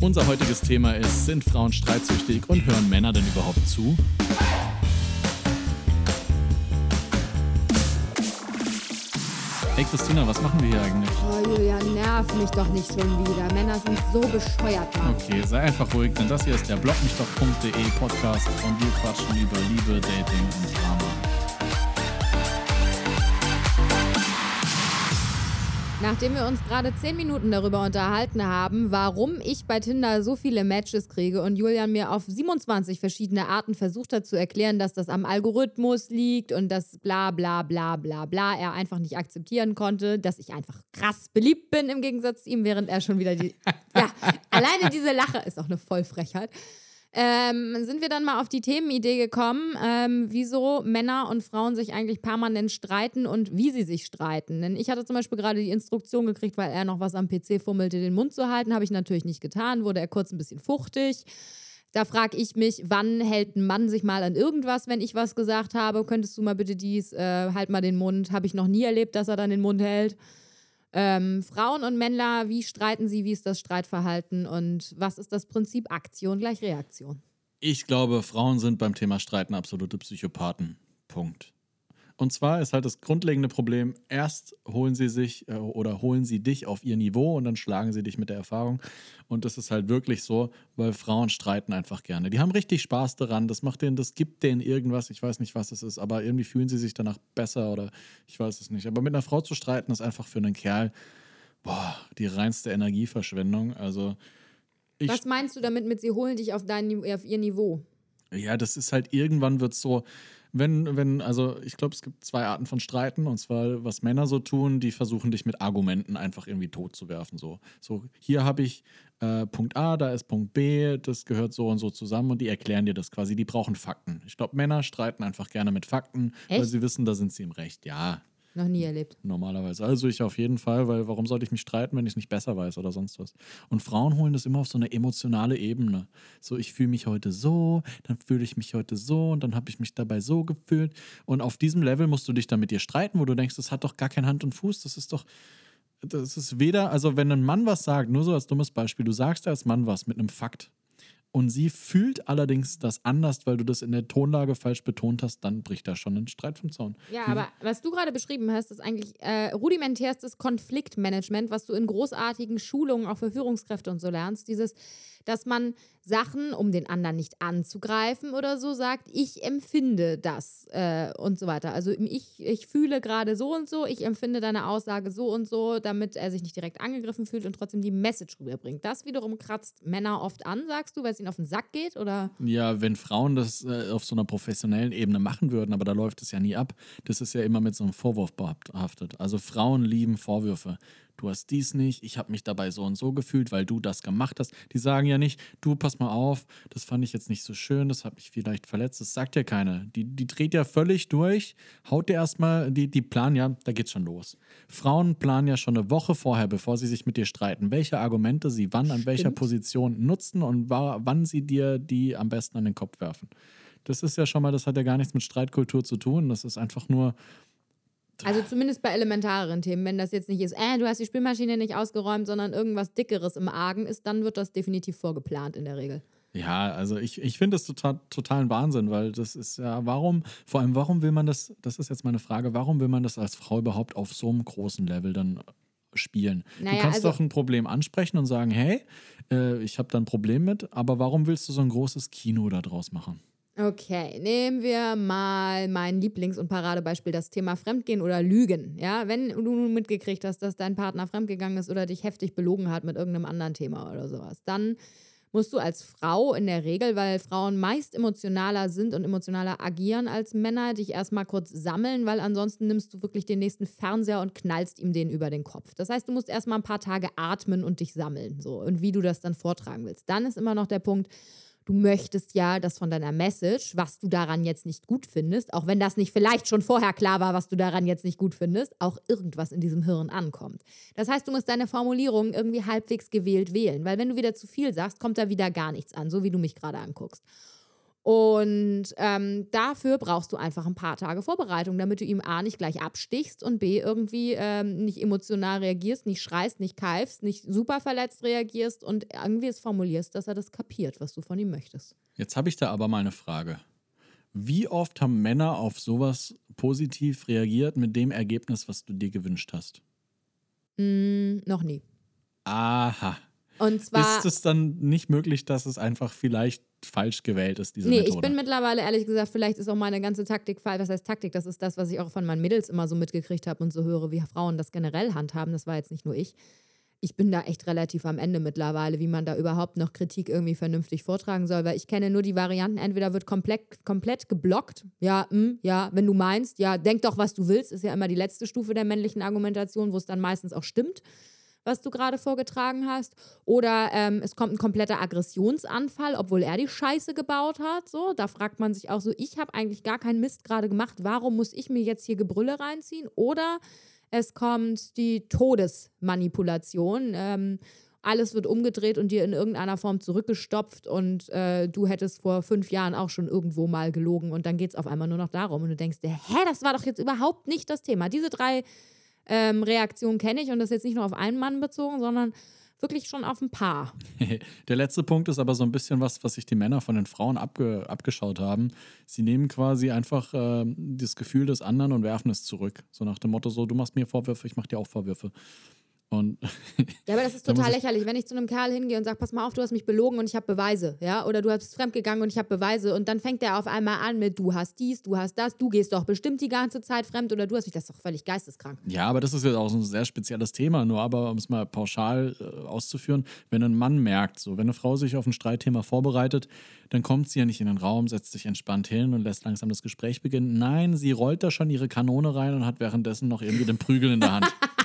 Unser heutiges Thema ist, sind Frauen streitsüchtig und hören Männer denn überhaupt zu? Hey Christina, was machen wir hier eigentlich? Oh, Julian, nerv mich doch nicht schon wieder. Männer sind so bescheuert, Mann. Okay, sei einfach ruhig, denn das hier ist der blogmichdoch.de Podcast und wir quatschen über Liebe, Dating und Drama. Nachdem wir uns gerade zehn Minuten darüber unterhalten haben, warum ich bei Tinder so viele Matches kriege und Julian mir auf 27 verschiedene Arten versucht hat zu erklären, dass das am Algorithmus liegt und dass bla bla bla bla bla er einfach nicht akzeptieren konnte, dass ich einfach krass beliebt bin im Gegensatz zu ihm, während er schon wieder die. ja, alleine diese Lache ist auch eine Vollfrechheit ähm, sind wir dann mal auf die Themenidee gekommen, ähm, wieso Männer und Frauen sich eigentlich permanent streiten und wie sie sich streiten. Denn ich hatte zum Beispiel gerade die Instruktion gekriegt, weil er noch was am PC fummelte, den Mund zu halten. Habe ich natürlich nicht getan, wurde er kurz ein bisschen fuchtig. Da frage ich mich, wann hält ein Mann sich mal an irgendwas, wenn ich was gesagt habe? Könntest du mal bitte dies, äh, halt mal den Mund. Habe ich noch nie erlebt, dass er dann den Mund hält. Ähm, Frauen und Männer, wie streiten sie, wie ist das Streitverhalten und was ist das Prinzip Aktion gleich Reaktion? Ich glaube, Frauen sind beim Thema Streiten absolute Psychopathen. Punkt. Und zwar ist halt das grundlegende Problem, erst holen sie sich äh, oder holen sie dich auf ihr Niveau und dann schlagen sie dich mit der Erfahrung. Und das ist halt wirklich so, weil Frauen streiten einfach gerne. Die haben richtig Spaß daran, das macht denen, das gibt denen irgendwas, ich weiß nicht, was es ist, aber irgendwie fühlen sie sich danach besser oder ich weiß es nicht. Aber mit einer Frau zu streiten ist einfach für einen Kerl, boah, die reinste Energieverschwendung. Also Was meinst du damit mit, sie holen dich auf, dein, auf ihr Niveau? Ja, das ist halt, irgendwann wird es so, wenn, wenn, also ich glaube, es gibt zwei Arten von Streiten. Und zwar, was Männer so tun, die versuchen dich mit Argumenten einfach irgendwie tot zu werfen. So, so hier habe ich äh, Punkt A, da ist Punkt B, das gehört so und so zusammen und die erklären dir das quasi. Die brauchen Fakten. Ich glaube, Männer streiten einfach gerne mit Fakten, Echt? weil sie wissen, da sind sie im Recht. Ja, noch nie erlebt. Normalerweise. Also ich auf jeden Fall, weil warum sollte ich mich streiten, wenn ich es nicht besser weiß oder sonst was? Und Frauen holen das immer auf so eine emotionale Ebene. So, ich fühle mich heute so, dann fühle ich mich heute so und dann habe ich mich dabei so gefühlt. Und auf diesem Level musst du dich dann mit dir streiten, wo du denkst, das hat doch gar kein Hand und Fuß. Das ist doch das ist weder, also wenn ein Mann was sagt, nur so als dummes Beispiel, du sagst als Mann was mit einem Fakt, und sie fühlt allerdings das anders, weil du das in der Tonlage falsch betont hast, dann bricht da schon ein Streit vom Zaun. Ja, aber was du gerade beschrieben hast, ist eigentlich äh, rudimentärstes Konfliktmanagement, was du in großartigen Schulungen auch für Führungskräfte und so lernst. Dieses, dass man Sachen, um den anderen nicht anzugreifen oder so, sagt, ich empfinde das äh, und so weiter. Also ich, ich fühle gerade so und so, ich empfinde deine Aussage so und so, damit er sich nicht direkt angegriffen fühlt und trotzdem die Message rüberbringt. Das wiederum kratzt Männer oft an, sagst du, weil es ihnen auf den Sack geht, oder? Ja, wenn Frauen das äh, auf so einer professionellen Ebene machen würden, aber da läuft es ja nie ab. Das ist ja immer mit so einem Vorwurf behaftet. Also Frauen lieben Vorwürfe du hast dies nicht, ich habe mich dabei so und so gefühlt, weil du das gemacht hast. Die sagen ja nicht, du pass mal auf, das fand ich jetzt nicht so schön, das hat mich vielleicht verletzt. Das sagt ja keiner. Die, die dreht ja völlig durch, haut dir erstmal, die, die planen ja, da geht's schon los. Frauen planen ja schon eine Woche vorher, bevor sie sich mit dir streiten, welche Argumente sie wann an welcher Position nutzen und wann sie dir die am besten an den Kopf werfen. Das ist ja schon mal, das hat ja gar nichts mit Streitkultur zu tun. Das ist einfach nur, also zumindest bei elementareren Themen, wenn das jetzt nicht ist, äh, du hast die Spülmaschine nicht ausgeräumt, sondern irgendwas Dickeres im Argen ist, dann wird das definitiv vorgeplant in der Regel. Ja, also ich, ich finde das total, totalen Wahnsinn, weil das ist ja, warum, vor allem, warum will man das, das ist jetzt meine Frage, warum will man das als Frau überhaupt auf so einem großen Level dann spielen? Naja, du kannst also, doch ein Problem ansprechen und sagen, hey, äh, ich habe da ein Problem mit, aber warum willst du so ein großes Kino daraus machen? Okay, nehmen wir mal mein Lieblings- und Paradebeispiel, das Thema Fremdgehen oder Lügen. Ja, wenn du nun mitgekriegt hast, dass dein Partner fremdgegangen ist oder dich heftig belogen hat mit irgendeinem anderen Thema oder sowas, dann musst du als Frau in der Regel, weil Frauen meist emotionaler sind und emotionaler agieren als Männer, dich erstmal kurz sammeln, weil ansonsten nimmst du wirklich den nächsten Fernseher und knallst ihm den über den Kopf. Das heißt, du musst erstmal ein paar Tage atmen und dich sammeln, so und wie du das dann vortragen willst. Dann ist immer noch der Punkt, du möchtest ja, dass von deiner Message, was du daran jetzt nicht gut findest, auch wenn das nicht vielleicht schon vorher klar war, was du daran jetzt nicht gut findest, auch irgendwas in diesem Hirn ankommt. Das heißt, du musst deine Formulierung irgendwie halbwegs gewählt wählen, weil wenn du wieder zu viel sagst, kommt da wieder gar nichts an, so wie du mich gerade anguckst. Und ähm, dafür brauchst du einfach ein paar Tage Vorbereitung, damit du ihm A nicht gleich abstichst und B irgendwie ähm, nicht emotional reagierst, nicht schreist, nicht keifst, nicht super verletzt reagierst und irgendwie es formulierst, dass er das kapiert, was du von ihm möchtest. Jetzt habe ich da aber mal eine Frage. Wie oft haben Männer auf sowas positiv reagiert mit dem Ergebnis, was du dir gewünscht hast? Mm, noch nie. Aha. Und zwar. Ist es dann nicht möglich, dass es einfach vielleicht falsch gewählt ist, diese nee, Methode? ich bin mittlerweile ehrlich gesagt, vielleicht ist auch meine ganze Taktik falsch. Was heißt Taktik? Das ist das, was ich auch von meinen Mädels immer so mitgekriegt habe und so höre, wie Frauen das generell handhaben. Das war jetzt nicht nur ich. Ich bin da echt relativ am Ende mittlerweile, wie man da überhaupt noch Kritik irgendwie vernünftig vortragen soll, weil ich kenne nur die Varianten, entweder wird komplett, komplett geblockt, ja, mh, hm, ja, wenn du meinst, ja, denk doch, was du willst, ist ja immer die letzte Stufe der männlichen Argumentation, wo es dann meistens auch stimmt was du gerade vorgetragen hast. Oder ähm, es kommt ein kompletter Aggressionsanfall, obwohl er die Scheiße gebaut hat. So, da fragt man sich auch so, ich habe eigentlich gar keinen Mist gerade gemacht. Warum muss ich mir jetzt hier Gebrülle reinziehen? Oder es kommt die Todesmanipulation. Ähm, alles wird umgedreht und dir in irgendeiner Form zurückgestopft und äh, du hättest vor fünf Jahren auch schon irgendwo mal gelogen und dann geht es auf einmal nur noch darum und du denkst, hä, das war doch jetzt überhaupt nicht das Thema. Diese drei ähm, Reaktion kenne ich und das ist jetzt nicht nur auf einen Mann bezogen, sondern wirklich schon auf ein paar. Der letzte Punkt ist aber so ein bisschen was, was sich die Männer von den Frauen abge abgeschaut haben. Sie nehmen quasi einfach äh, das Gefühl des anderen und werfen es zurück. So nach dem Motto, so du machst mir Vorwürfe, ich mach dir auch Vorwürfe. Und ja, aber das ist total lächerlich, wenn ich zu einem Kerl hingehe und sage, pass mal auf, du hast mich belogen und ich habe Beweise, ja, oder du hast fremdgegangen und ich habe Beweise und dann fängt er auf einmal an mit, du hast dies, du hast das, du gehst doch bestimmt die ganze Zeit fremd oder du hast mich, das ist doch völlig geisteskrank. Ja, aber das ist jetzt auch so ein sehr spezielles Thema, nur aber um es mal pauschal äh, auszuführen, wenn ein Mann merkt, so wenn eine Frau sich auf ein Streitthema vorbereitet, dann kommt sie ja nicht in den Raum, setzt sich entspannt hin und lässt langsam das Gespräch beginnen. Nein, sie rollt da schon ihre Kanone rein und hat währenddessen noch irgendwie den Prügel in der Hand.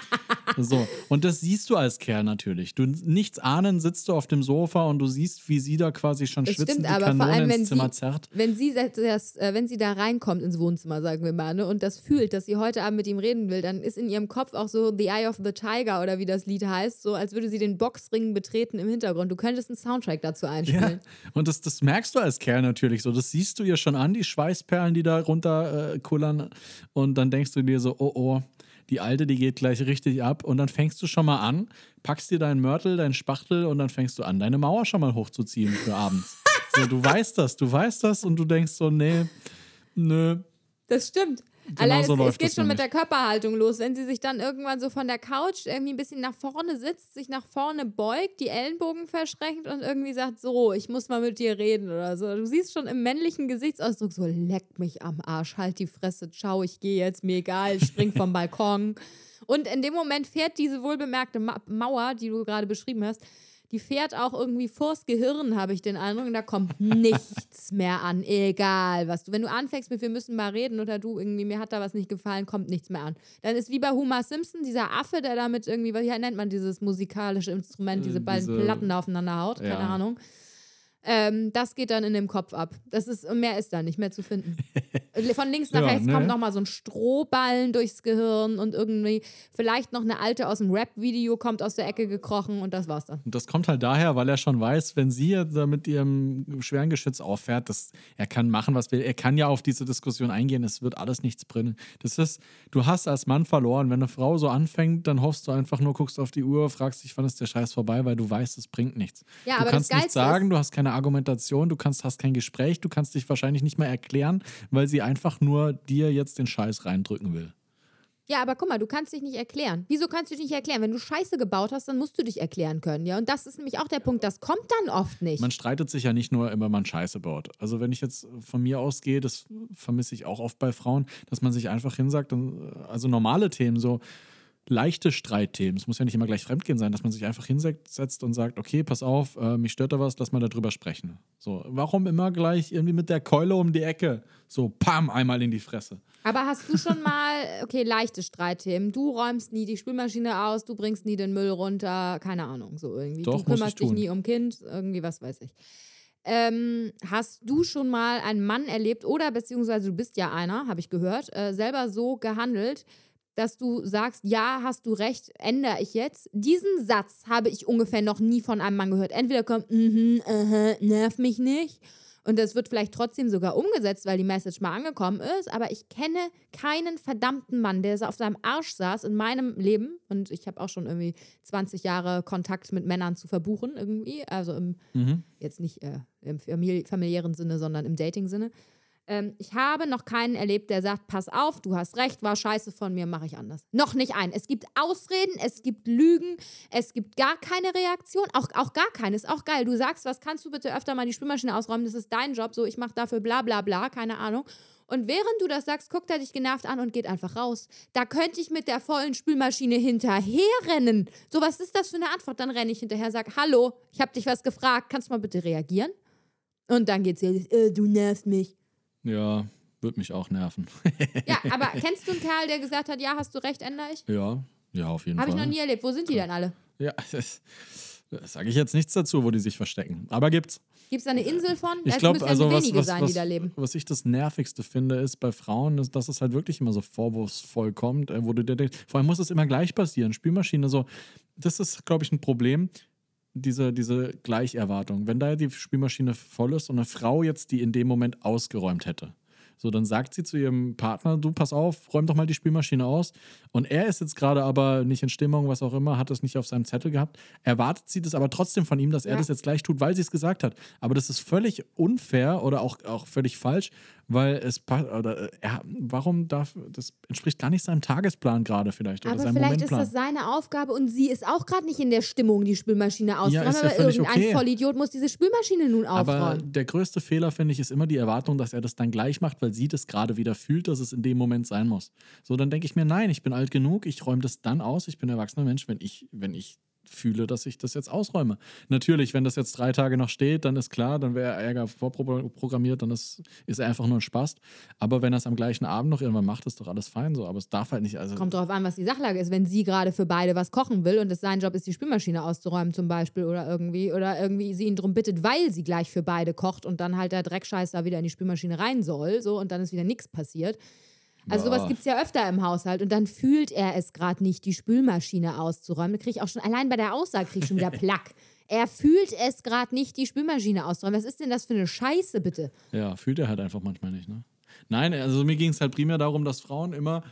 So, und das siehst du als Kerl natürlich. Du nichts ahnen, sitzt du auf dem Sofa und du siehst, wie sie da quasi schon das schwitzend stimmt, die Kanone allem, ins Zimmer sie, zerrt. Wenn sie, das, äh, wenn sie da reinkommt ins Wohnzimmer, sagen wir mal, ne, und das fühlt, dass sie heute Abend mit ihm reden will, dann ist in ihrem Kopf auch so The Eye of the Tiger oder wie das Lied heißt, so als würde sie den Boxring betreten im Hintergrund. Du könntest einen Soundtrack dazu einspielen. Ja, und das, das merkst du als Kerl natürlich so. Das siehst du ihr schon an, die Schweißperlen, die da runter äh, kullern. Und dann denkst du dir so, oh oh, die alte, die geht gleich richtig ab. Und dann fängst du schon mal an, packst dir deinen Mörtel, deinen Spachtel und dann fängst du an, deine Mauer schon mal hochzuziehen für abends. so, du weißt das, du weißt das und du denkst so, nee, nö. Das stimmt. Genau Allein so es, es, geht schon mit der Körperhaltung los. Wenn sie sich dann irgendwann so von der Couch irgendwie ein bisschen nach vorne sitzt, sich nach vorne beugt, die Ellenbogen verschränkt und irgendwie sagt, so, ich muss mal mit dir reden oder so. Du siehst schon im männlichen Gesichtsausdruck so, leck mich am Arsch, halt die Fresse, ciao, ich gehe jetzt, mir egal, spring vom Balkon. Und in dem Moment fährt diese wohlbemerkte Mauer, die du gerade beschrieben hast, die fährt auch irgendwie vors Gehirn, habe ich den Eindruck, und da kommt nichts mehr an. Egal was du. Wenn du anfängst mit, wir müssen mal reden oder du irgendwie, mir hat da was nicht gefallen, kommt nichts mehr an. Dann ist wie bei Homer Simpson, dieser Affe, der damit irgendwie, wie nennt man dieses musikalische Instrument, diese beiden diese, Platten aufeinander haut, keine ja. Ahnung. Ähm, das geht dann in dem Kopf ab. Das ist, mehr ist da nicht mehr zu finden. Von links nach ja, rechts ne? kommt nochmal so ein Strohballen durchs Gehirn und irgendwie vielleicht noch eine alte aus dem Rap-Video kommt aus der Ecke gekrochen und das war's dann. Und das kommt halt daher, weil er schon weiß, wenn sie da mit ihrem schweren Geschütz auffährt, dass er kann machen, was will. Er kann ja auf diese Diskussion eingehen, es wird alles nichts bringen. Das ist, du hast als Mann verloren. Wenn eine Frau so anfängt, dann hoffst du einfach nur, guckst auf die Uhr, fragst dich, wann ist der Scheiß vorbei, weil du weißt, es bringt nichts. Ja, du kannst nichts sagen, du hast keine Argumentation, du kannst, hast kein Gespräch, du kannst dich wahrscheinlich nicht mehr erklären, weil sie einfach nur dir jetzt den Scheiß reindrücken will. Ja, aber guck mal, du kannst dich nicht erklären. Wieso kannst du dich nicht erklären? Wenn du Scheiße gebaut hast, dann musst du dich erklären können, ja. Und das ist nämlich auch der Punkt, das kommt dann oft nicht. Man streitet sich ja nicht nur immer, wenn man Scheiße baut. Also wenn ich jetzt von mir ausgehe, das vermisse ich auch oft bei Frauen, dass man sich einfach hinsagt, also normale Themen so, leichte Streitthemen. Es muss ja nicht immer gleich Fremdgehen sein, dass man sich einfach hinsetzt und sagt, okay, pass auf, äh, mich stört da was, lass mal darüber sprechen. So, warum immer gleich irgendwie mit der Keule um die Ecke? So, pam, einmal in die Fresse. Aber hast du schon mal, okay, leichte Streitthemen. Du räumst nie die Spülmaschine aus, du bringst nie den Müll runter, keine Ahnung, so irgendwie. Doch, du kümmerst dich nie um Kind, irgendwie, was weiß ich. Ähm, hast du schon mal einen Mann erlebt oder beziehungsweise du bist ja einer, habe ich gehört, äh, selber so gehandelt, dass du sagst, ja, hast du recht, ändere ich jetzt. Diesen Satz habe ich ungefähr noch nie von einem Mann gehört. Entweder kommt, mhm, uh -huh, nerv mich nicht. Und das wird vielleicht trotzdem sogar umgesetzt, weil die Message mal angekommen ist. Aber ich kenne keinen verdammten Mann, der so auf seinem Arsch saß in meinem Leben. Und ich habe auch schon irgendwie 20 Jahre Kontakt mit Männern zu verbuchen, irgendwie. Also im, mhm. jetzt nicht äh, im familiären Sinne, sondern im Dating-Sinne. Ähm, ich habe noch keinen erlebt, der sagt, pass auf, du hast recht, war scheiße von mir, mache ich anders. Noch nicht einen. Es gibt Ausreden, es gibt Lügen, es gibt gar keine Reaktion, auch, auch gar keine. Ist auch geil. Du sagst, was kannst du bitte öfter mal die Spülmaschine ausräumen, das ist dein Job, so ich mache dafür bla bla bla, keine Ahnung. Und während du das sagst, guckt er dich genervt an und geht einfach raus. Da könnte ich mit der vollen Spülmaschine hinterherrennen. So, was ist das für eine Antwort? Dann renne ich hinterher, sag, hallo, ich habe dich was gefragt, kannst du mal bitte reagieren? Und dann geht's hier, äh, du nervst mich. Ja, wird mich auch nerven. ja, aber kennst du einen Kerl, der gesagt hat, ja, hast du recht, ändere ich? Ja, ja, auf jeden Hab Fall. Habe ich noch nie erlebt. Wo sind die denn alle? Ja, das, das sage ich jetzt nichts dazu, wo die sich verstecken. Aber gibt's. Gibt es da eine Insel von? Ich glaube, also was, wenige was, sein, was, die da leben. was ich das Nervigste finde, ist bei Frauen, ist, dass es halt wirklich immer so vorwurfsvoll kommt, äh, wo du dir denkst, vor allem muss es immer gleich passieren. Spülmaschine, so, das ist, glaube ich, ein Problem diese, diese Gleicherwartung. Wenn da die Spielmaschine voll ist und eine Frau jetzt die in dem Moment ausgeräumt hätte, so, dann sagt sie zu ihrem Partner, du pass auf, räum doch mal die Spielmaschine aus. Und er ist jetzt gerade aber nicht in Stimmung, was auch immer, hat es nicht auf seinem Zettel gehabt. Erwartet sie das aber trotzdem von ihm, dass er ja. das jetzt gleich tut, weil sie es gesagt hat. Aber das ist völlig unfair oder auch, auch völlig falsch, weil es oder ja, warum darf das entspricht gar nicht seinem Tagesplan gerade vielleicht oder aber seinem vielleicht Momentplan. ist das seine Aufgabe und sie ist auch gerade nicht in der Stimmung die Spülmaschine auszuräumen, ja, ja aber irgendein okay. Vollidiot muss diese Spülmaschine nun aufräumen. Aber der größte Fehler finde ich ist immer die Erwartung, dass er das dann gleich macht, weil sie das gerade wieder fühlt, dass es in dem Moment sein muss. So dann denke ich mir, nein, ich bin alt genug, ich räume das dann aus, ich bin ein erwachsener Mensch, wenn ich wenn ich fühle, dass ich das jetzt ausräume. Natürlich, wenn das jetzt drei Tage noch steht, dann ist klar, dann wäre Ärger vorprogrammiert, dann ist, ist er einfach nur ein Spaß. Aber wenn er es am gleichen Abend noch irgendwann macht, ist doch alles fein so. Aber es darf halt nicht. Also Kommt darauf an, was die Sachlage ist. Wenn sie gerade für beide was kochen will und es sein Job ist, die Spülmaschine auszuräumen zum Beispiel oder irgendwie, oder irgendwie sie ihn darum bittet, weil sie gleich für beide kocht und dann halt der Dreckscheiß da wieder in die Spülmaschine rein soll, so und dann ist wieder nichts passiert also sowas gibt es ja öfter im Haushalt und dann fühlt er es gerade nicht, die Spülmaschine auszuräumen. Da kriege ich auch schon, allein bei der Aussage kriege ich schon wieder Plack. Er fühlt es gerade nicht, die Spülmaschine auszuräumen. Was ist denn das für eine Scheiße, bitte? Ja, fühlt er halt einfach manchmal nicht, ne? Nein, also mir ging es halt primär darum, dass Frauen immer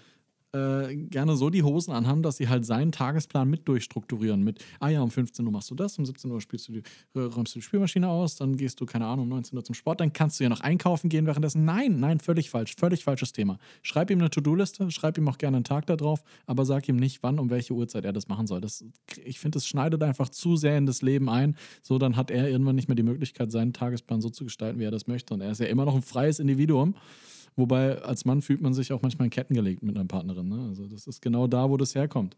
äh, gerne so die Hosen anhaben, dass sie halt seinen Tagesplan mit durchstrukturieren. Mit, ah ja, um 15 Uhr machst du das, um 17 Uhr spielst du die, äh, räumst du die Spielmaschine aus, dann gehst du, keine Ahnung, um 19 Uhr zum Sport, dann kannst du ja noch einkaufen gehen währenddessen. Nein, nein, völlig falsch, völlig falsches Thema. Schreib ihm eine To-Do-Liste, schreib ihm auch gerne einen Tag da drauf, aber sag ihm nicht, wann, um welche Uhrzeit er das machen soll. Das, ich finde, das schneidet einfach zu sehr in das Leben ein. So, dann hat er irgendwann nicht mehr die Möglichkeit, seinen Tagesplan so zu gestalten, wie er das möchte. Und er ist ja immer noch ein freies Individuum. Wobei als Mann fühlt man sich auch manchmal in Ketten gelegt mit einer Partnerin. Ne? Also das ist genau da, wo das herkommt.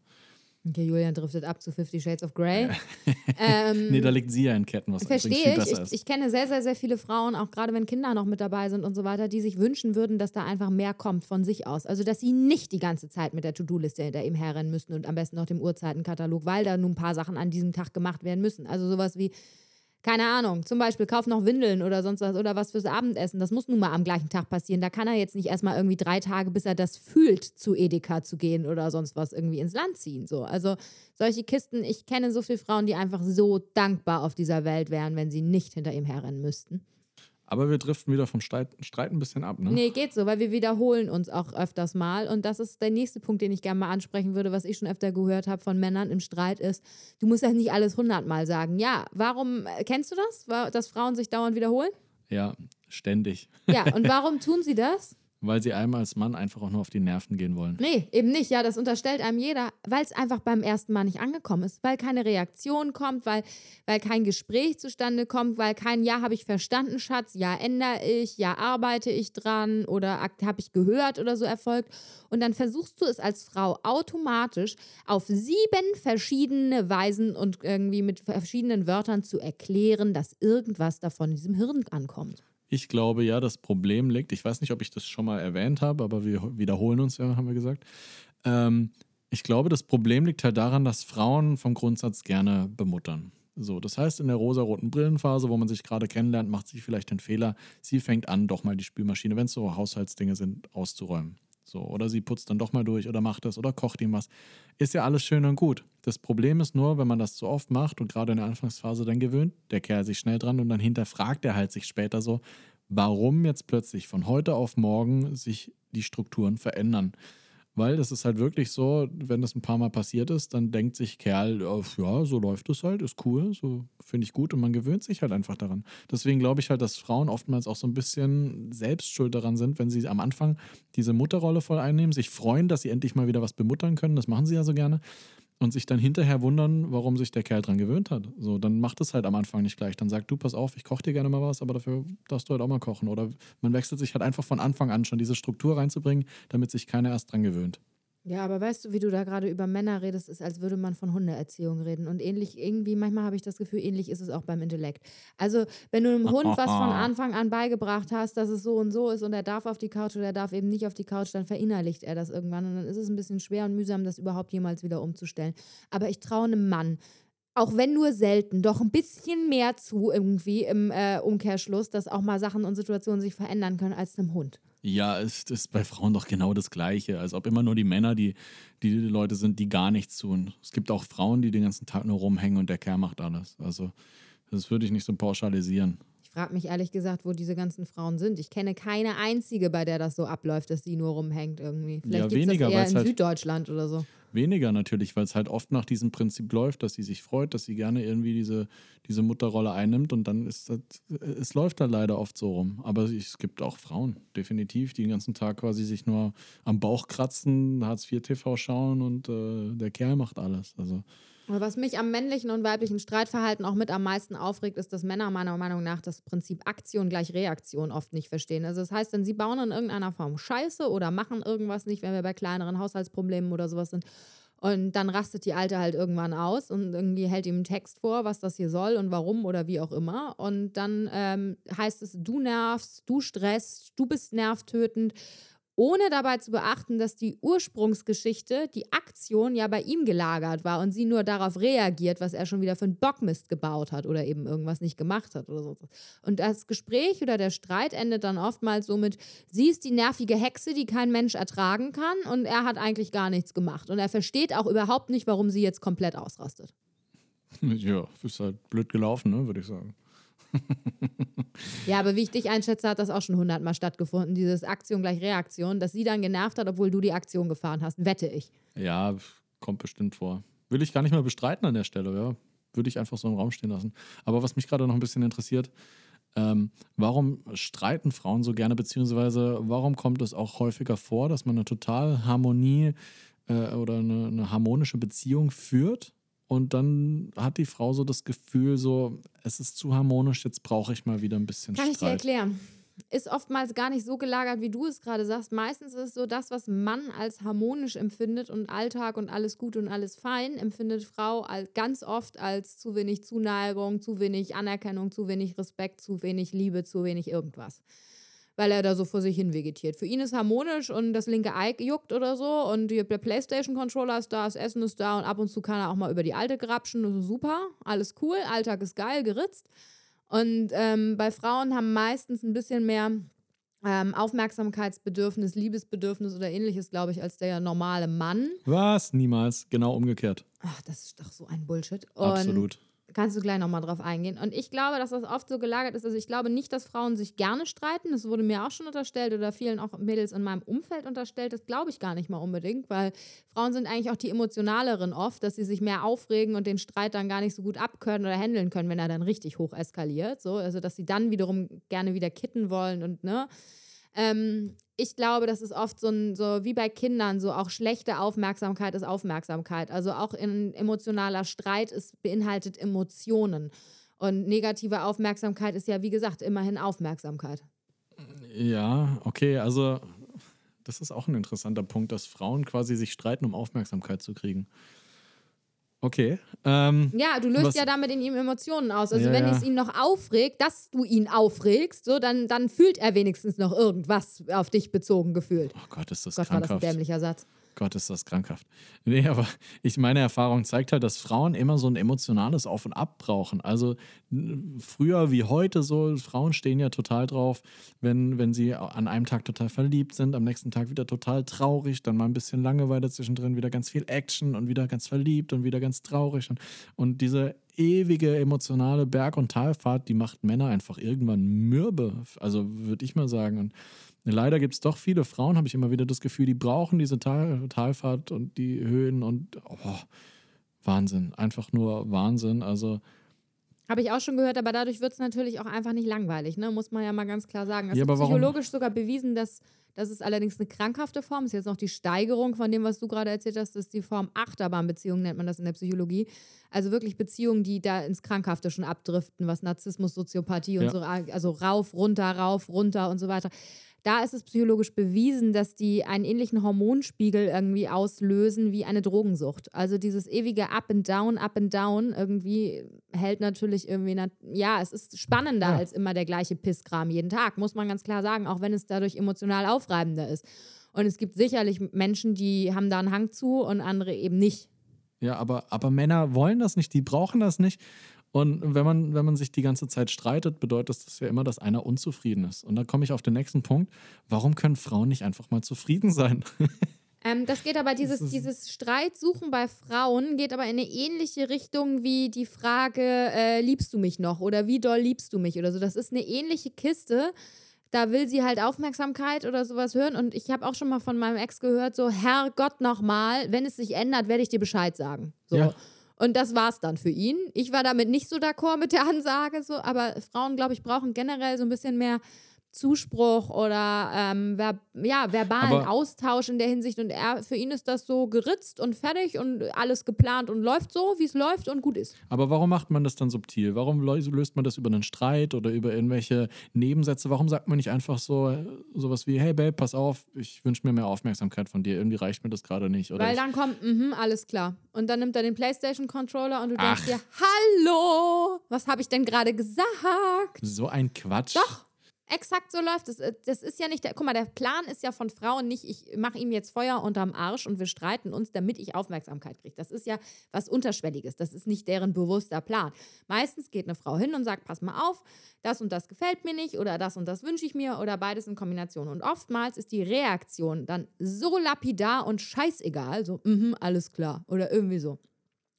Okay, Julian driftet ab zu Fifty Shades of Grey. ähm, nee, da liegt sie ja in Ketten, was Verstehe ich. ich. Ich kenne sehr, sehr, sehr viele Frauen, auch gerade wenn Kinder noch mit dabei sind und so weiter, die sich wünschen würden, dass da einfach mehr kommt von sich aus. Also, dass sie nicht die ganze Zeit mit der To-Do-Liste hinter ihm herrennen müssten und am besten noch dem Uhrzeitenkatalog, weil da nun ein paar Sachen an diesem Tag gemacht werden müssen. Also sowas wie keine Ahnung, zum Beispiel kauf noch Windeln oder sonst was oder was fürs Abendessen. Das muss nun mal am gleichen Tag passieren. Da kann er jetzt nicht erstmal irgendwie drei Tage, bis er das fühlt, zu Edeka zu gehen oder sonst was irgendwie ins Land ziehen. So. Also solche Kisten, ich kenne so viele Frauen, die einfach so dankbar auf dieser Welt wären, wenn sie nicht hinter ihm herrennen müssten. Aber wir driften wieder vom Streit, Streit ein bisschen ab, ne? Nee, geht so, weil wir wiederholen uns auch öfters mal. Und das ist der nächste Punkt, den ich gerne mal ansprechen würde, was ich schon öfter gehört habe von Männern im Streit ist, du musst das nicht alles hundertmal sagen. Ja, warum, äh, kennst du das, dass Frauen sich dauernd wiederholen? Ja, ständig. Ja, und warum tun sie das? Weil sie einem als Mann einfach auch nur auf die Nerven gehen wollen. Nee, eben nicht. Ja, das unterstellt einem jeder, weil es einfach beim ersten Mal nicht angekommen ist, weil keine Reaktion kommt, weil, weil kein Gespräch zustande kommt, weil kein Ja habe ich verstanden, Schatz, Ja ändere ich, Ja arbeite ich dran oder habe ich gehört oder so erfolgt. Und dann versuchst du es als Frau automatisch auf sieben verschiedene Weisen und irgendwie mit verschiedenen Wörtern zu erklären, dass irgendwas davon in diesem Hirn ankommt. Ich glaube ja, das Problem liegt, ich weiß nicht, ob ich das schon mal erwähnt habe, aber wir wiederholen uns ja, haben wir gesagt. Ähm, ich glaube, das Problem liegt halt daran, dass Frauen vom Grundsatz gerne bemuttern. So, das heißt, in der rosaroten Brillenphase, wo man sich gerade kennenlernt, macht sie vielleicht den Fehler, sie fängt an, doch mal die Spülmaschine, wenn es so Haushaltsdinge sind, auszuräumen. So, oder sie putzt dann doch mal durch oder macht das oder kocht ihm was. Ist ja alles schön und gut. Das Problem ist nur, wenn man das zu oft macht und gerade in der Anfangsphase dann gewöhnt, der Kerl sich schnell dran und dann hinterfragt er halt sich später so, warum jetzt plötzlich von heute auf morgen sich die Strukturen verändern. Weil das ist halt wirklich so, wenn das ein paar Mal passiert ist, dann denkt sich Kerl, ja, so läuft es halt, ist cool, so finde ich gut. Und man gewöhnt sich halt einfach daran. Deswegen glaube ich halt, dass Frauen oftmals auch so ein bisschen selbst schuld daran sind, wenn sie am Anfang diese Mutterrolle voll einnehmen, sich freuen, dass sie endlich mal wieder was bemuttern können, das machen sie ja so gerne und sich dann hinterher wundern, warum sich der Kerl dran gewöhnt hat. So, dann macht es halt am Anfang nicht gleich. Dann sagt du, pass auf, ich koche dir gerne mal was, aber dafür darfst du halt auch mal kochen. Oder man wechselt sich halt einfach von Anfang an schon diese Struktur reinzubringen, damit sich keiner erst dran gewöhnt. Ja, aber weißt du, wie du da gerade über Männer redest, ist, als würde man von Hundeerziehung reden. Und ähnlich, irgendwie, manchmal habe ich das Gefühl, ähnlich ist es auch beim Intellekt. Also, wenn du einem Hund was von Anfang an beigebracht hast, dass es so und so ist und er darf auf die Couch oder er darf eben nicht auf die Couch, dann verinnerlicht er das irgendwann. Und dann ist es ein bisschen schwer und mühsam, das überhaupt jemals wieder umzustellen. Aber ich traue einem Mann, auch wenn nur selten, doch ein bisschen mehr zu irgendwie im äh, Umkehrschluss, dass auch mal Sachen und Situationen sich verändern können als einem Hund. Ja, es ist bei Frauen doch genau das Gleiche. Als ob immer nur die Männer die, die Leute sind, die gar nichts tun. Es gibt auch Frauen, die den ganzen Tag nur rumhängen und der Kerl macht alles. Also, das würde ich nicht so pauschalisieren. Frage mich ehrlich gesagt, wo diese ganzen Frauen sind. Ich kenne keine einzige, bei der das so abläuft, dass sie nur rumhängt irgendwie. Vielleicht ja, weniger, das eher in halt Süddeutschland oder so. Weniger natürlich, weil es halt oft nach diesem Prinzip läuft, dass sie sich freut, dass sie gerne irgendwie diese, diese Mutterrolle einnimmt und dann ist das, es läuft da leider oft so rum. Aber es gibt auch Frauen, definitiv, die den ganzen Tag quasi sich nur am Bauch kratzen, Hartz IV TV schauen und äh, der Kerl macht alles. Also was mich am männlichen und weiblichen Streitverhalten auch mit am meisten aufregt, ist, dass Männer meiner Meinung nach das Prinzip Aktion gleich Reaktion oft nicht verstehen. Also das heißt, wenn sie bauen in irgendeiner Form Scheiße oder machen irgendwas nicht, wenn wir bei kleineren Haushaltsproblemen oder sowas sind, und dann rastet die Alte halt irgendwann aus und irgendwie hält ihm einen Text vor, was das hier soll und warum oder wie auch immer. Und dann ähm, heißt es, du nervst, du stresst, du bist nervtötend ohne dabei zu beachten, dass die Ursprungsgeschichte, die Aktion ja bei ihm gelagert war und sie nur darauf reagiert, was er schon wieder für einen Bockmist gebaut hat oder eben irgendwas nicht gemacht hat oder so. Und das Gespräch oder der Streit endet dann oftmals so mit, sie ist die nervige Hexe, die kein Mensch ertragen kann und er hat eigentlich gar nichts gemacht. Und er versteht auch überhaupt nicht, warum sie jetzt komplett ausrastet. Ja, ist halt blöd gelaufen, ne, würde ich sagen. ja, aber wie ich dich einschätze, hat das auch schon hundertmal stattgefunden, dieses Aktion gleich Reaktion, dass sie dann genervt hat, obwohl du die Aktion gefahren hast. Wette ich. Ja, kommt bestimmt vor. Will ich gar nicht mehr bestreiten an der Stelle, ja. Würde ich einfach so im Raum stehen lassen. Aber was mich gerade noch ein bisschen interessiert, ähm, warum streiten Frauen so gerne, beziehungsweise warum kommt es auch häufiger vor, dass man eine total Harmonie äh, oder eine, eine harmonische Beziehung führt? Und dann hat die Frau so das Gefühl, so, es ist zu harmonisch, jetzt brauche ich mal wieder ein bisschen Kann Streit. ich dir erklären. Ist oftmals gar nicht so gelagert, wie du es gerade sagst. Meistens ist es so, das, was Mann als harmonisch empfindet und Alltag und alles gut und alles fein, empfindet Frau als, ganz oft als zu wenig Zuneigung, zu wenig Anerkennung, zu wenig Respekt, zu wenig Liebe, zu wenig irgendwas weil er da so vor sich hin vegetiert. Für ihn ist harmonisch und das linke Ei juckt oder so und der Playstation-Controller ist da, das Essen ist da und ab und zu kann er auch mal über die alte grapschen. Das ist super, alles cool, Alltag ist geil, geritzt. Und ähm, bei Frauen haben meistens ein bisschen mehr ähm, Aufmerksamkeitsbedürfnis, Liebesbedürfnis oder ähnliches, glaube ich, als der normale Mann. Was? Niemals. Genau umgekehrt. Ach, das ist doch so ein Bullshit. Und Absolut. Kannst du gleich nochmal drauf eingehen. Und ich glaube, dass das oft so gelagert ist. Also ich glaube nicht, dass Frauen sich gerne streiten. Das wurde mir auch schon unterstellt oder vielen auch Mädels in meinem Umfeld unterstellt. Das glaube ich gar nicht mal unbedingt, weil Frauen sind eigentlich auch die emotionaleren oft, dass sie sich mehr aufregen und den Streit dann gar nicht so gut abkönnen oder handeln können, wenn er dann richtig hoch eskaliert. So, also dass sie dann wiederum gerne wieder kitten wollen und ne. Ähm, ich glaube, das ist oft so, ein, so wie bei Kindern, so auch schlechte Aufmerksamkeit ist Aufmerksamkeit. Also auch in emotionaler Streit ist beinhaltet Emotionen. Und negative Aufmerksamkeit ist ja, wie gesagt, immerhin Aufmerksamkeit. Ja, okay, also das ist auch ein interessanter Punkt, dass Frauen quasi sich streiten, um Aufmerksamkeit zu kriegen. Okay. Ähm, ja, du löst was, ja damit in ihm Emotionen aus. Also ja, wenn es ihn noch aufregt, dass du ihn aufregst, so, dann, dann fühlt er wenigstens noch irgendwas auf dich bezogen gefühlt. Oh Gott, ist das Gott, krankhaft. war das ein dämlicher Satz. Gott, ist das krankhaft. Nee, aber ich meine Erfahrung zeigt halt, dass Frauen immer so ein emotionales Auf und Ab brauchen. Also früher wie heute so, Frauen stehen ja total drauf, wenn, wenn sie an einem Tag total verliebt sind, am nächsten Tag wieder total traurig, dann mal ein bisschen Langeweile zwischendrin, wieder ganz viel Action und wieder ganz verliebt und wieder ganz traurig. Und, und diese ewige emotionale Berg- und Talfahrt, die macht Männer einfach irgendwann mürbe. Also würde ich mal sagen. Und Leider gibt es doch viele Frauen, habe ich immer wieder das Gefühl, die brauchen diese Tal Talfahrt und die Höhen und oh, Wahnsinn. Einfach nur Wahnsinn. Also. Habe ich auch schon gehört, aber dadurch wird es natürlich auch einfach nicht langweilig, ne? muss man ja mal ganz klar sagen. Es ja, ist psychologisch sogar bewiesen, dass das ist allerdings eine krankhafte Form. Ist jetzt noch die Steigerung von dem, was du gerade erzählt hast. Das ist die Form Achterbahnbeziehung, nennt man das in der Psychologie. Also wirklich Beziehungen, die da ins Krankhafte schon abdriften, was Narzissmus, Soziopathie und ja. so, also rauf, runter, rauf, runter und so weiter da ist es psychologisch bewiesen, dass die einen ähnlichen Hormonspiegel irgendwie auslösen wie eine Drogensucht. Also dieses ewige Up and Down, Up and Down irgendwie hält natürlich irgendwie, ja, es ist spannender ja. als immer der gleiche Pisskram jeden Tag, muss man ganz klar sagen, auch wenn es dadurch emotional aufreibender ist. Und es gibt sicherlich Menschen, die haben da einen Hang zu und andere eben nicht. Ja, aber, aber Männer wollen das nicht, die brauchen das nicht. Und wenn man, wenn man sich die ganze Zeit streitet, bedeutet das ja immer, dass einer unzufrieden ist. Und dann komme ich auf den nächsten Punkt. Warum können Frauen nicht einfach mal zufrieden sein? Ähm, das geht aber, dieses, dieses Streitsuchen bei Frauen geht aber in eine ähnliche Richtung wie die Frage, äh, liebst du mich noch oder wie doll liebst du mich oder so. Das ist eine ähnliche Kiste. Da will sie halt Aufmerksamkeit oder sowas hören. Und ich habe auch schon mal von meinem Ex gehört, so, Herrgott nochmal, wenn es sich ändert, werde ich dir Bescheid sagen. So. Ja. Und das war's dann für ihn. Ich war damit nicht so d'accord mit der Ansage, so, aber Frauen, glaube ich, brauchen generell so ein bisschen mehr Zuspruch oder ähm, ver ja, verbalen Aber Austausch in der Hinsicht. Und er, für ihn ist das so geritzt und fertig und alles geplant und läuft so, wie es läuft und gut ist. Aber warum macht man das dann subtil? Warum löst man das über einen Streit oder über irgendwelche Nebensätze? Warum sagt man nicht einfach so sowas wie, hey Babe, pass auf, ich wünsche mir mehr Aufmerksamkeit von dir. Irgendwie reicht mir das gerade nicht. Oder Weil dann kommt, mhm, alles klar. Und dann nimmt er den Playstation-Controller und du Ach. denkst dir, hallo, was habe ich denn gerade gesagt? So ein Quatsch. Doch. Exakt so läuft es. Äh, das ist ja nicht der. Guck mal, der Plan ist ja von Frauen nicht, ich mache ihm jetzt Feuer unterm Arsch und wir streiten uns, damit ich Aufmerksamkeit kriege. Das ist ja was Unterschwelliges. Das ist nicht deren bewusster Plan. Meistens geht eine Frau hin und sagt: Pass mal auf, das und das gefällt mir nicht oder das und das wünsche ich mir oder beides in Kombination. Und oftmals ist die Reaktion dann so lapidar und scheißegal, so, mhm, alles klar oder irgendwie so.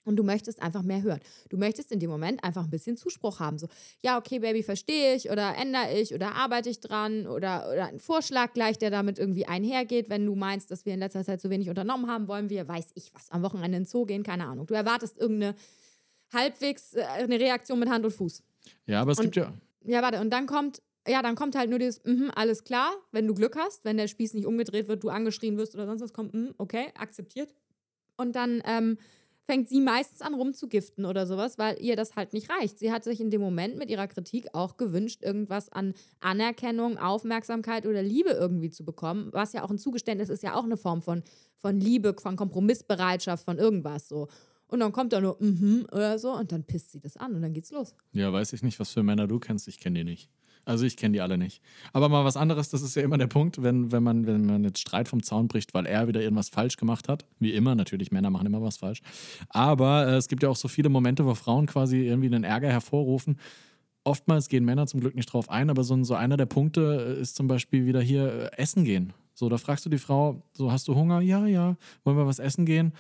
Und du möchtest einfach mehr hören. Du möchtest in dem Moment einfach ein bisschen Zuspruch haben. So, ja, okay, Baby, verstehe ich oder ändere ich oder arbeite ich dran oder, oder ein Vorschlag gleich, der damit irgendwie einhergeht. Wenn du meinst, dass wir in letzter Zeit zu wenig unternommen haben, wollen wir, weiß ich was, am Wochenende in den Zoo gehen, keine Ahnung. Du erwartest irgendeine halbwegs äh, eine Reaktion mit Hand und Fuß. Ja, aber es und, gibt ja. Ja, warte, und dann kommt, ja, dann kommt halt nur dieses, mm, alles klar, wenn du Glück hast, wenn der Spieß nicht umgedreht wird, du angeschrien wirst oder sonst was, kommt, mm, okay, akzeptiert. Und dann, ähm, fängt sie meistens an rumzugiften oder sowas, weil ihr das halt nicht reicht. Sie hat sich in dem Moment mit ihrer Kritik auch gewünscht, irgendwas an Anerkennung, Aufmerksamkeit oder Liebe irgendwie zu bekommen, was ja auch ein Zugeständnis ist, ja auch eine Form von, von Liebe, von Kompromissbereitschaft, von irgendwas so. Und dann kommt da nur mhm mm oder so und dann pisst sie das an und dann geht's los. Ja, weiß ich nicht, was für Männer du kennst. Ich kenne die nicht. Also ich kenne die alle nicht. Aber mal was anderes, das ist ja immer der Punkt, wenn, wenn, man, wenn man jetzt Streit vom Zaun bricht, weil er wieder irgendwas falsch gemacht hat. Wie immer, natürlich, Männer machen immer was falsch. Aber äh, es gibt ja auch so viele Momente, wo Frauen quasi irgendwie einen Ärger hervorrufen. Oftmals gehen Männer zum Glück nicht drauf ein, aber so, so einer der Punkte ist zum Beispiel wieder hier äh, essen gehen. So, da fragst du die Frau, so hast du Hunger? Ja, ja. Wollen wir was essen gehen?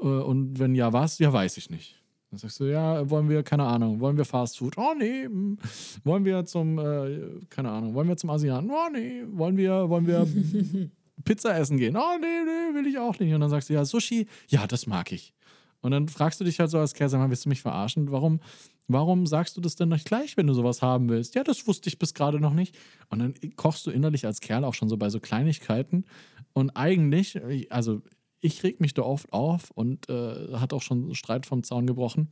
Äh, und wenn ja, was? Ja, weiß ich nicht. Dann sagst du, ja, wollen wir, keine Ahnung, wollen wir Fast Food? Oh nee, hm. wollen wir zum, äh, keine Ahnung, wollen wir zum Asiaten? Oh nee, wollen wir, wollen wir Pizza essen gehen? Oh nee, nee, will ich auch nicht. Und dann sagst du, ja, Sushi, ja, das mag ich. Und dann fragst du dich halt so als Kerl, sag mal, willst du mich verarschen? Warum, warum sagst du das denn nicht gleich, wenn du sowas haben willst? Ja, das wusste ich bis gerade noch nicht. Und dann kochst du innerlich als Kerl auch schon so bei so Kleinigkeiten. Und eigentlich, also ich reg mich da oft auf und äh, hat auch schon Streit vom Zaun gebrochen,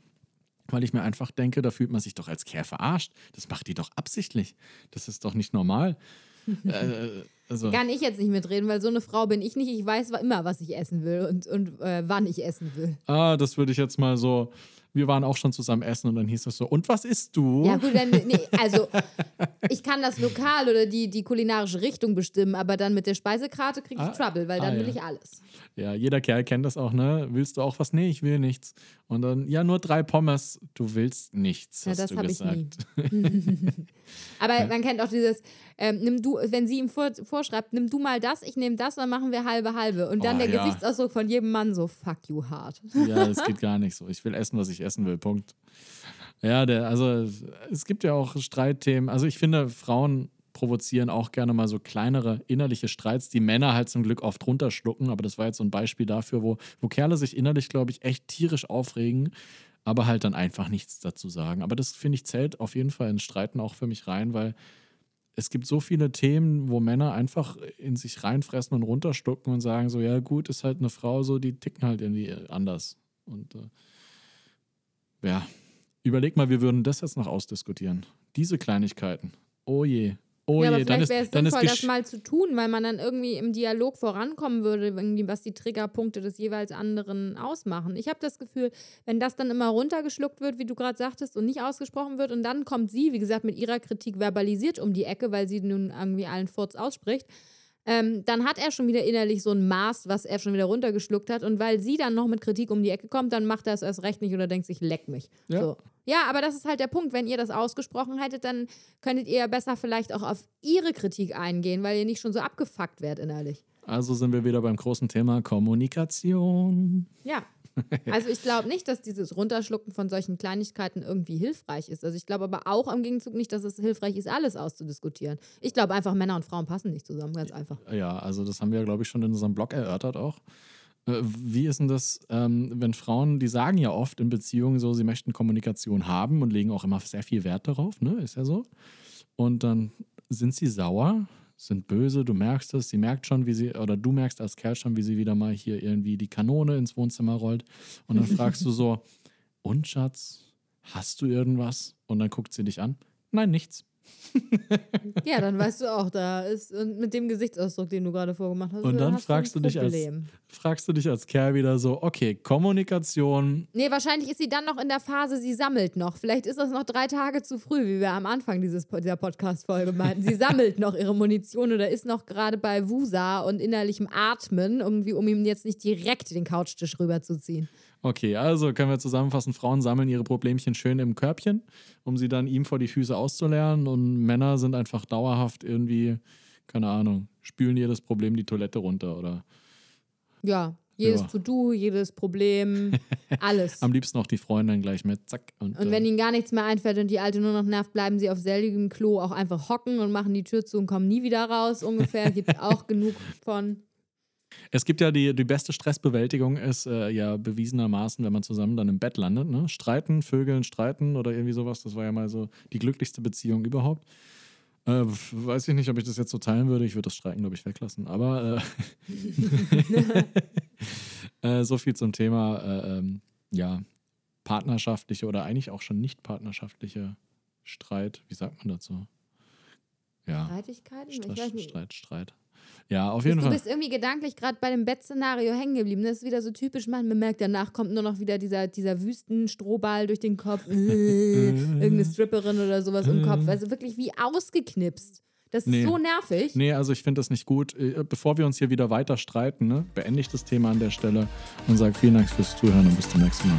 weil ich mir einfach denke, da fühlt man sich doch als Kerl verarscht. Das macht die doch absichtlich. Das ist doch nicht normal. äh, also. Kann ich jetzt nicht mitreden, weil so eine Frau bin ich nicht. Ich weiß immer, was ich essen will und, und äh, wann ich essen will. Ah, das würde ich jetzt mal so wir waren auch schon zusammen essen und dann hieß es so, und was isst du? Ja, gut, dann, nee, also ich kann das Lokal oder die, die kulinarische Richtung bestimmen, aber dann mit der Speisekarte kriege ich Ah, Trouble, weil dann ah, will ja. ich alles. Ja, jeder Kerl kennt das auch, ne? Willst du auch was? Nee, ich will nichts. Und dann, ja, nur drei Pommes. Du willst nichts, Ja, hast das du habe ich nie. Aber man kennt auch dieses, ähm, nimm du, wenn sie ihm vor, vorschreibt, nimm du mal das, ich nehme das, dann machen wir halbe halbe. Und dann Oh, der ja. Gesichtsausdruck von jedem Mann so, fuck you hard. Ja, das geht gar nicht so. Ich will essen, was ich essen will. Punkt. Ja, der, also es gibt ja auch Streitthemen. Also ich finde, Frauen provozieren auch gerne mal so kleinere innerliche Streits, die Männer halt zum Glück oft runterschlucken. Aber das war jetzt so ein Beispiel dafür, wo, wo Kerle sich innerlich, glaube ich, echt tierisch aufregen, aber halt dann einfach nichts dazu sagen. Aber das, finde ich, zählt auf jeden Fall in Streiten auch für mich rein, weil es gibt so viele Themen, wo Männer einfach in sich reinfressen und runterstucken und sagen so, ja gut, ist halt eine Frau so, die ticken halt irgendwie anders. Und äh, ja, überleg mal, wir würden das jetzt noch ausdiskutieren. Diese Kleinigkeiten. Oh je. Oh ja, aber je, dann vielleicht ist, wäre es dann ist sinnvoll, das mal zu tun, weil man dann irgendwie im Dialog vorankommen würde, irgendwie, was die Triggerpunkte des jeweils anderen ausmachen. Ich habe das Gefühl, wenn das dann immer runtergeschluckt wird, wie du gerade sagtest, und nicht ausgesprochen wird, und dann kommt sie, wie gesagt, mit ihrer Kritik verbalisiert um die Ecke, weil sie nun irgendwie allen Furz ausspricht, ähm, dann hat er schon wieder innerlich so ein Maß, was er schon wieder runtergeschluckt hat. Und weil sie dann noch mit Kritik um die Ecke kommt, dann macht er es erst recht nicht oder denkt sich, leck mich. Ja. So. ja, aber das ist halt der Punkt. Wenn ihr das ausgesprochen hättet, dann könntet ihr ja besser vielleicht auch auf ihre Kritik eingehen, weil ihr nicht schon so abgefuckt werdet innerlich. Also sind wir wieder beim großen Thema Kommunikation. Ja. Also ich glaube nicht, dass dieses Runterschlucken von solchen Kleinigkeiten irgendwie hilfreich ist. Also ich glaube aber auch im Gegenzug nicht, dass es hilfreich ist, alles auszudiskutieren. Ich glaube einfach, Männer und Frauen passen nicht zusammen, ganz einfach. Ja, also das haben wir, glaube ich, schon in unserem Blog erörtert auch. Äh, Wie ist denn das, ähm, wenn Frauen, die sagen ja oft in Beziehungen so, sie möchten Kommunikation haben und legen auch immer sehr viel Wert darauf, ne? Ist ja so. Und dann sind sie sauer, sind böse, du merkst es, sie merkt schon, wie sie, oder du merkst als Kerl schon, wie sie wieder mal hier irgendwie die Kanone ins Wohnzimmer rollt. Und dann fragst du so, und Schatz, hast du irgendwas? Und dann guckt sie dich an. Nein, nichts. Ja, dann weißt du auch, da ist und mit dem Gesichtsausdruck, den du gerade vorgemacht hast, Und dann hast fragst du dich als, fragst du dich als Kerl wieder so, okay, Kommunikation, Nee, wahrscheinlich ist sie dann noch in der Phase, sie sammelt noch. Vielleicht ist das noch drei Tage zu früh, wie wir am Anfang dieses, dieser Podcast-Folge meinten. Sie sammelt noch ihre Munition oder ist noch gerade bei Wusa und innerlichem Atmen, irgendwie, um ihm jetzt nicht direkt den Couchtisch rüberzuziehen. Okay, also können wir zusammenfassen, Frauen sammeln ihre Problemchen schön im Körbchen, um sie dann ihm vor die Füße auszulernen und Männer sind einfach dauerhaft irgendwie, keine Ahnung, spülen jedes Problem die Toilette runter oder Ja, jedes Ja. To-Do, jedes Problem, alles. am liebsten auch die Freundin gleich mit, zack. Und, Und wenn äh, ihnen gar nichts mehr einfällt und die Alte nur noch nervt, bleiben sie auf selgem Klo auch einfach hocken und machen die Tür zu und kommen nie wieder raus. Ungefähr gibt es auch genug von. Es gibt ja die, die beste Stressbewältigung ist äh, ja bewiesenermaßen, wenn man zusammen dann im Bett landet, ne? Streiten, Vögeln, streiten oder irgendwie sowas, das war ja mal so die glücklichste Beziehung überhaupt. Äh, weiß ich nicht, ob ich das jetzt so teilen würde. Ich würde das Streiten, glaube ich, weglassen. Aber äh, äh, so viel zum Thema, äh, ähm, ja, partnerschaftliche oder eigentlich auch schon nicht partnerschaftliche Streit. Wie sagt man dazu? Ja, Streitigkeiten? Streit. Streit, Streit. Ja, auf jeden du Fall. bist irgendwie gedanklich gerade bei dem Bettszenario hängen geblieben. Das ist wieder so typisch, man bemerkt, danach kommt nur noch wieder dieser, dieser Wüstenstrohball durch den Kopf. Irgendeine Stripperin oder sowas im Kopf. Also wirklich wie ausgeknipst. Das ist Nee. so nervig. Nee, also ich finde das nicht gut. Äh, Bevor wir uns hier wieder weiter streiten, ne, beende ich das Thema an der Stelle und sage vielen Dank fürs Zuhören und bis zum nächsten Mal.